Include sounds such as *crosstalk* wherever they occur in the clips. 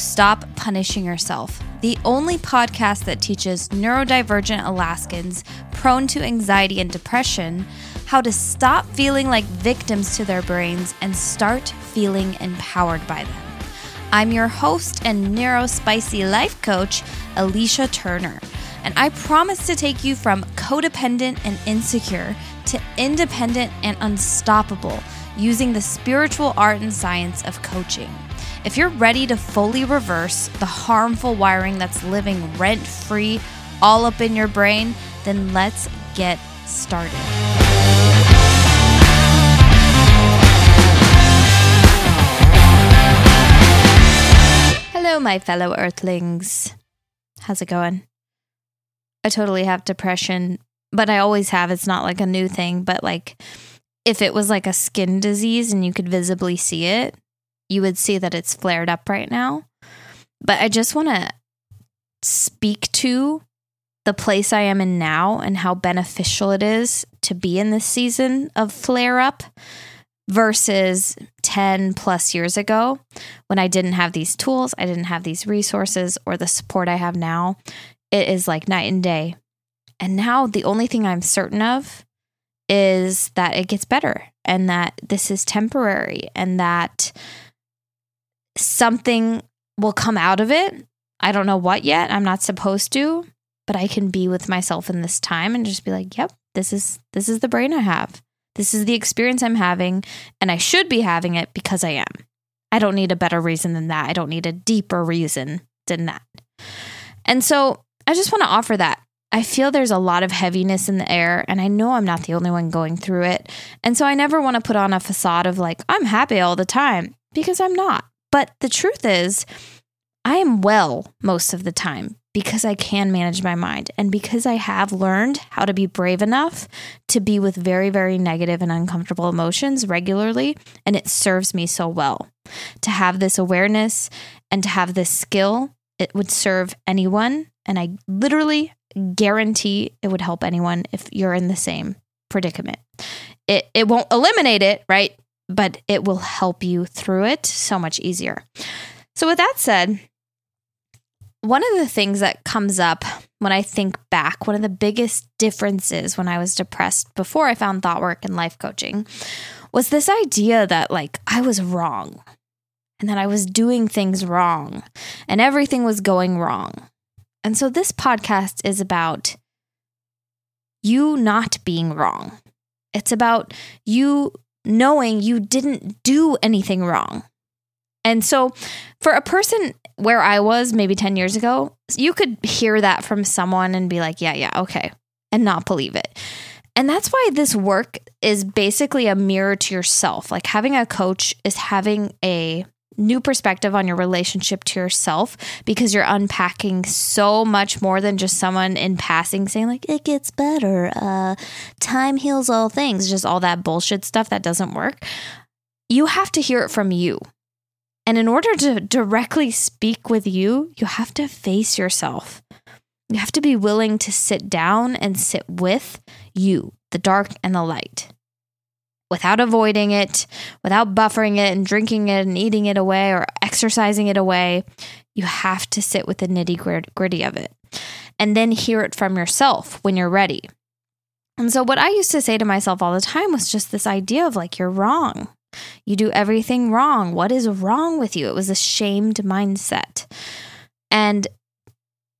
Stop Punishing Yourself, the only podcast that teaches neurodivergent Alaskans prone to anxiety and depression how to stop feeling like victims to their brains and start feeling empowered by them. I'm your host and neurospicy life coach, Ellicia Turner, and I promise to take you from codependent and insecure to independent and unstoppable using the spiritual art and science of coaching. If you're ready to fully reverse the harmful wiring that's living rent free all up in your brain, then let's get started. Hello, my fellow earthlings. How's it going? I totally have depression, but I always have. It's not like a new thing, but like if it was like a skin disease and you could visibly see it, you would see that it's flared up right now. But I just want to speak to the place I am in now and how beneficial it is to be in this season of flare up versus 10 plus years ago when I didn't have these tools, I didn't have these resources or the support I have now. It is like night and day. And now the only thing I'm certain of is that it gets better and that this is temporary and that something will come out of it. I don't know what yet. I'm not supposed to, but I can be with myself in this time and just be like, "Yep, this is this is the brain I have. This is the experience I'm having, and I should be having it because I am. I don't need a better reason than that. I don't need a deeper reason than that." And so, I just want to offer that. I feel there's a lot of heaviness in the air, and I know I'm not the only one going through it. And so I never want to put on a facade of like, I'm happy all the time because I'm not. But the truth is, I am well most of the time because I can manage my mind and because I have learned how to be brave enough to be with very, very negative and uncomfortable emotions regularly. And it serves me so well to have this awareness and to have this skill. It would serve anyone. And I literally guarantee it would help anyone if you're in the same predicament. It, it won't eliminate it, right? But it will help you through it so much easier. So, with that said, one of the things that comes up when I think back, one of the biggest differences when I was depressed before I found thought work and life coaching was this idea that like I was wrong and that I was doing things wrong and everything was going wrong. And so this podcast is about you not being wrong. It's about you knowing you didn't do anything wrong. And so, for a person where I was maybe 10 years ago, you could hear that from someone and be like, yeah, yeah, okay, and not believe it. And that's why this work is basically a mirror to yourself. Like having a coach is having a new perspective on your relationship to yourself because you're unpacking so much more than just someone in passing saying like it gets better. Uh time heals all things. Just all that bullshit stuff that doesn't work. You have to hear it from you. And in order to directly speak with you you have to face yourself. You have to be willing to sit down and sit with you the dark and the light without avoiding it, without buffering it and drinking it and eating it away or exercising it away. You have to sit with the nitty gritty of it and then hear it from yourself when you're ready. And so, what I used to say to myself all the time was just this idea of like, you're wrong. You do everything wrong. What is wrong with you? It was a shamed mindset. And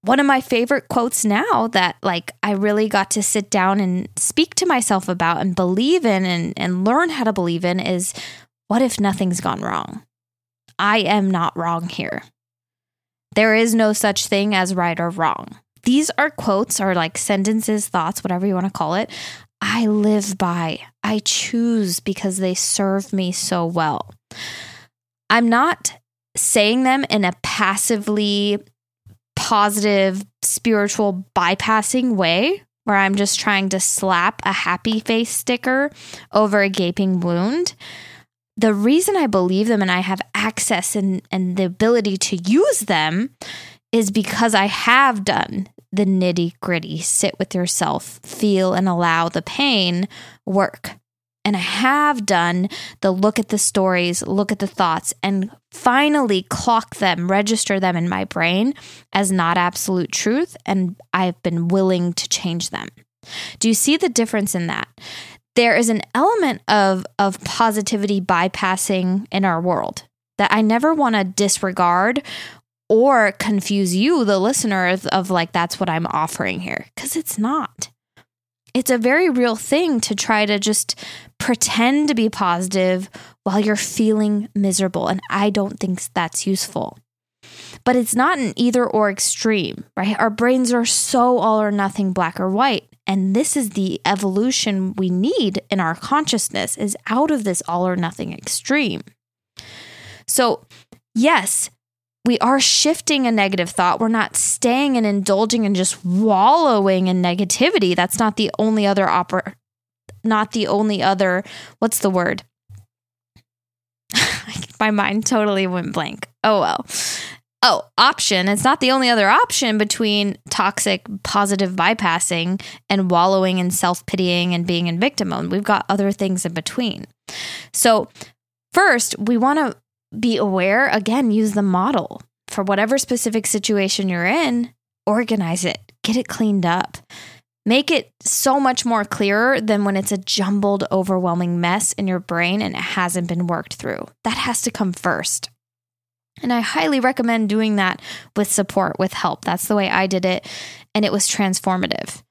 one of my favorite quotes now that like I really got to sit down and speak to myself about and believe in and, and learn how to believe in is what if nothing's gone wrong? I am not wrong here. There is no such thing as right or wrong. These are quotes or like sentences, thoughts, whatever you want to call it. I live by. I choose because they serve me so well. I'm not saying them in a passively positive spiritual bypassing way where I'm just trying to slap a happy face sticker over a gaping wound. The reason I believe them and I have access and, and the ability to use them is because I have done the nitty gritty sit with yourself, feel and allow the pain work. And I have done the look at the stories, look at the thoughts, and finally clock them, register them in my brain as not absolute truth. And I've been willing to change them. Do you see the difference in that? There is an element of, of positivity bypassing in our world that I never want to disregard or confuse you, the listener, of, of like, that's what I'm offering here, because it's not it's a very real thing to try to just pretend to be positive while you're feeling miserable. And I don't think that's useful. But it's not an either or extreme, right? Our brains are so all or nothing, black or white. And this is the evolution we need in our consciousness is out of this all or nothing extreme. So, yes, we are shifting a negative thought. We're not staying and indulging and just wallowing in negativity. That's not the only other opera, not the only other, what's the word? *laughs* My mind totally went blank. Oh, well. Oh, option. It's not the only other option between toxic positive bypassing and wallowing in self pitying and being in victim mode. We've got other things in between. So, first, we want to be aware again, use the model for whatever specific situation you're in, organize it, get it cleaned up. Make it so much more clearer than when it's a jumbled, overwhelming mess in your brain and it hasn't been worked through. That has to come first. And I highly recommend doing that with support, with help. That's the way I did it, and it was transformative.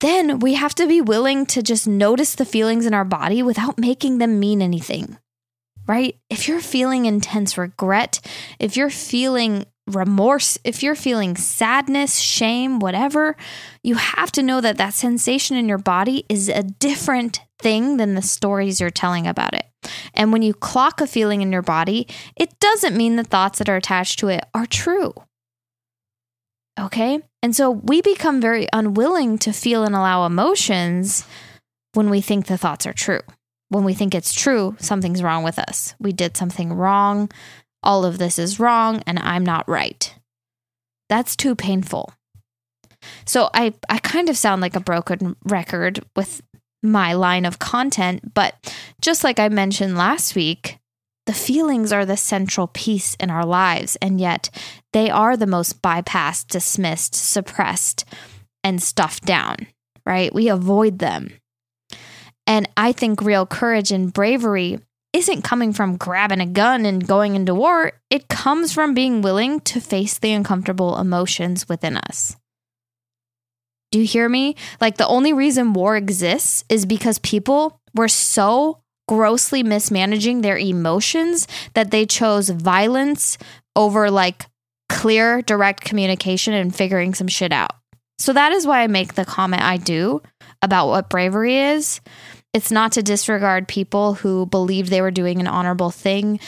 Then we have to be willing to just notice the feelings in our body without making them mean anything right? If you're feeling intense regret, if you're feeling remorse, if you're feeling sadness, shame, whatever, you have to know that that sensation in your body is a different thing than the stories you're telling about it. And when you clock a feeling in your body, it doesn't mean the thoughts that are attached to it are true. Okay? And so we become very unwilling to feel and allow emotions when we think the thoughts are true when we think it's true, something's wrong with us. We did something wrong. All of this is wrong, and I'm not right. That's too painful. So I, I kind of sound like a broken record with my line of content, but just like I mentioned last week, the feelings are the central piece in our lives, and yet they are the most bypassed, dismissed, suppressed, and stuffed down, right? We avoid them. And I think real courage and bravery isn't coming from grabbing a gun and going into war. It comes from being willing to face the uncomfortable emotions within us. Do you hear me? Like the only reason war exists is because people were so grossly mismanaging their emotions that they chose violence over like clear, direct communication and figuring some shit out. So that is why I make the comment I do about what bravery is it's not to disregard people who believed they were doing an honorable thing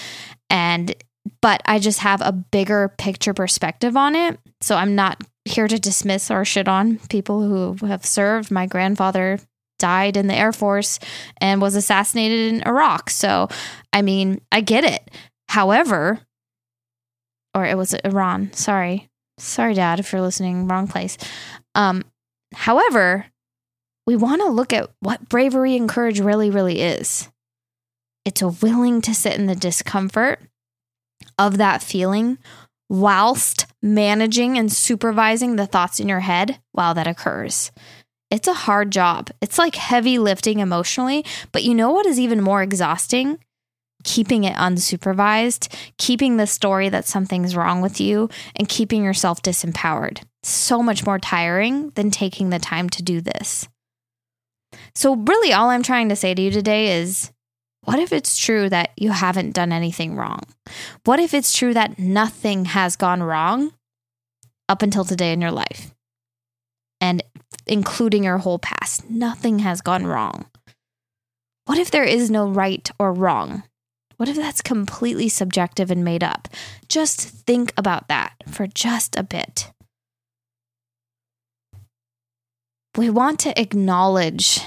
and but I just have a bigger picture perspective on it. So I'm not here to dismiss or shit on people who have served. My grandfather died in the Air Force and was assassinated in Iraq. So, I mean, I get it. However, or it was Iran. Sorry. Sorry, Dad, if you're listening, wrong place. Um, however, we want to look at what bravery and courage really, really is. It's a willing to sit in the discomfort of that feeling whilst managing and supervising the thoughts in your head while that occurs. It's a hard job. It's like heavy lifting emotionally, but you know what is even more exhausting? Keeping it unsupervised, keeping the story that something's wrong with you, and keeping yourself disempowered. So much more tiring than taking the time to do this. So, really, all I'm trying to say to you today is what if it's true that you haven't done anything wrong? What if it's true that nothing has gone wrong up until today in your life? And including your whole past, nothing has gone wrong. What if there is no right or wrong? What if that's completely subjective and made up? Just think about that for just a bit. We want to acknowledge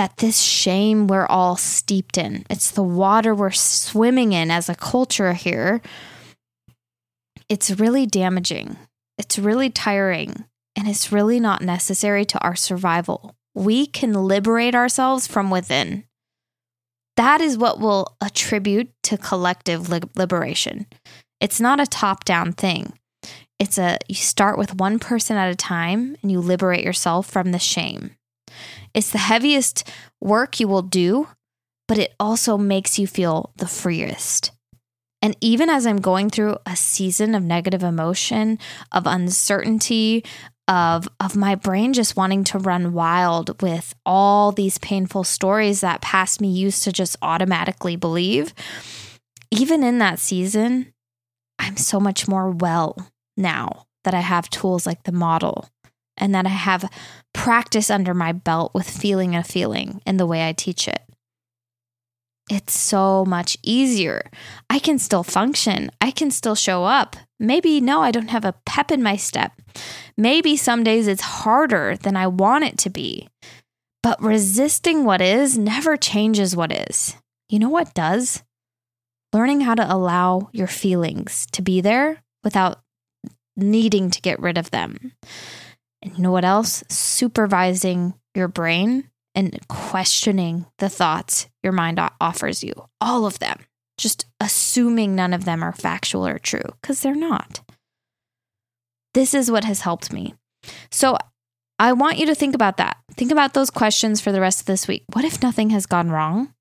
that this shame we're all steeped in, it's the water we're swimming in as a culture here. It's really damaging. It's really tiring. And it's really not necessary to our survival. we can liberate ourselves from within. That is what will attribute to collective li- liberation. It's not a top down thing. It's a you start with one person at a time and you liberate yourself from the shame. It's the heaviest work you will do, but it also makes you feel the freest. And even as I'm going through a season of negative emotion, of uncertainty, of of my brain just wanting to run wild with all these painful stories that past me used to just automatically believe, even in that season, I'm so much more well now that I have tools like the model and that I have practice under my belt with feeling a feeling in the way I teach it. It's so much easier. I can still function. I can still show up. Maybe, no, I don't have a pep in my step. Maybe some days it's harder than I want it to be. But resisting what is never changes what is. You know what does? Learning how to allow your feelings to be there without needing to get rid of them. And you know what else? Supervising your brain and questioning the thoughts your mind offers you. All of them. Just assuming none of them are factual or true, because they're not. This is what has helped me. So I want you to think about that. Think about those questions for the rest of this week. What if nothing has gone wrong?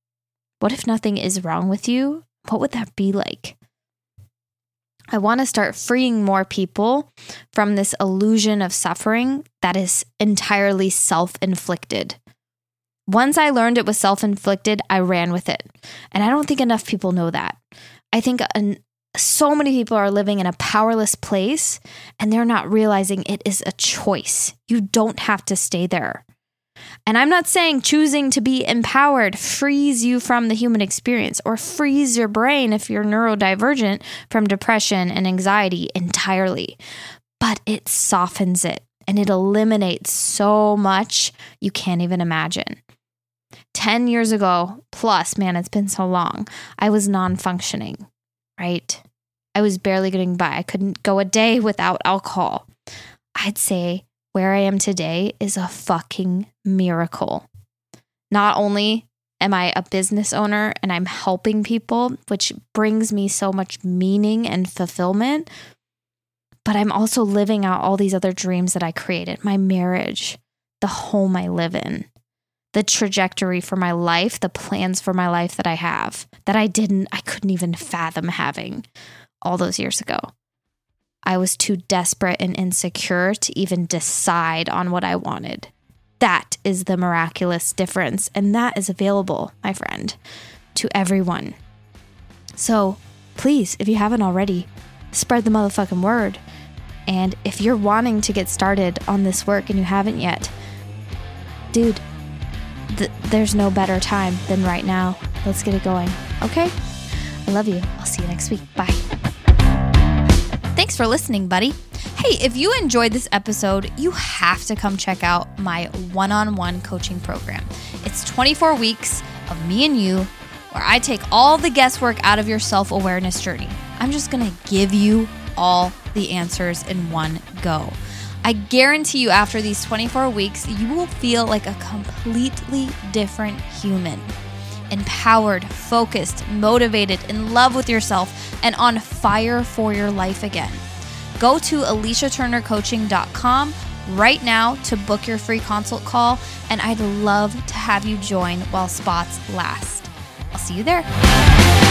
What if nothing is wrong with you? What would that be like? I want to start freeing more people from this illusion of suffering that is entirely self inflicted. Once I learned it was self inflicted, I ran with it. And I don't think enough people know that. I think uh, an, so many people are living in a powerless place and they're not realizing it is a choice. You don't have to stay there. And I'm not saying choosing to be empowered frees you from the human experience or frees your brain if you're neurodivergent from depression and anxiety entirely, but it softens it and it eliminates so much you can't even imagine. 10 years ago, plus, man, it's been so long, I was non functioning, right? I was barely getting by. I couldn't go a day without alcohol. I'd say where I am today is a fucking miracle. Not only am I a business owner and I'm helping people, which brings me so much meaning and fulfillment, but I'm also living out all these other dreams that I created my marriage, the home I live in, the trajectory for my life, the plans for my life that I have that I didn't, I couldn't even fathom having all those years ago. I was too desperate and insecure to even decide on what I wanted. That is the miraculous difference. And that is available, my friend, to everyone. So please, if you haven't already, spread the motherfucking word. And if you're wanting to get started on this work and you haven't yet, dude, th- there's no better time than right now. Let's get it going. Okay? I love you. I'll see you next week. Bye. For listening, buddy. Hey, if you enjoyed this episode, you have to come check out my one on one coaching program. It's 24 weeks of me and you, where I take all the guesswork out of your self awareness journey. I'm just gonna give you all the answers in one go. I guarantee you, after these 24 weeks, you will feel like a completely different human empowered, focused, motivated, in love with yourself, and on fire for your life again. Go to elliciaturnercoaching.com right now to book your free consult call, and I'd love to have you join while spots last. I'll see you there.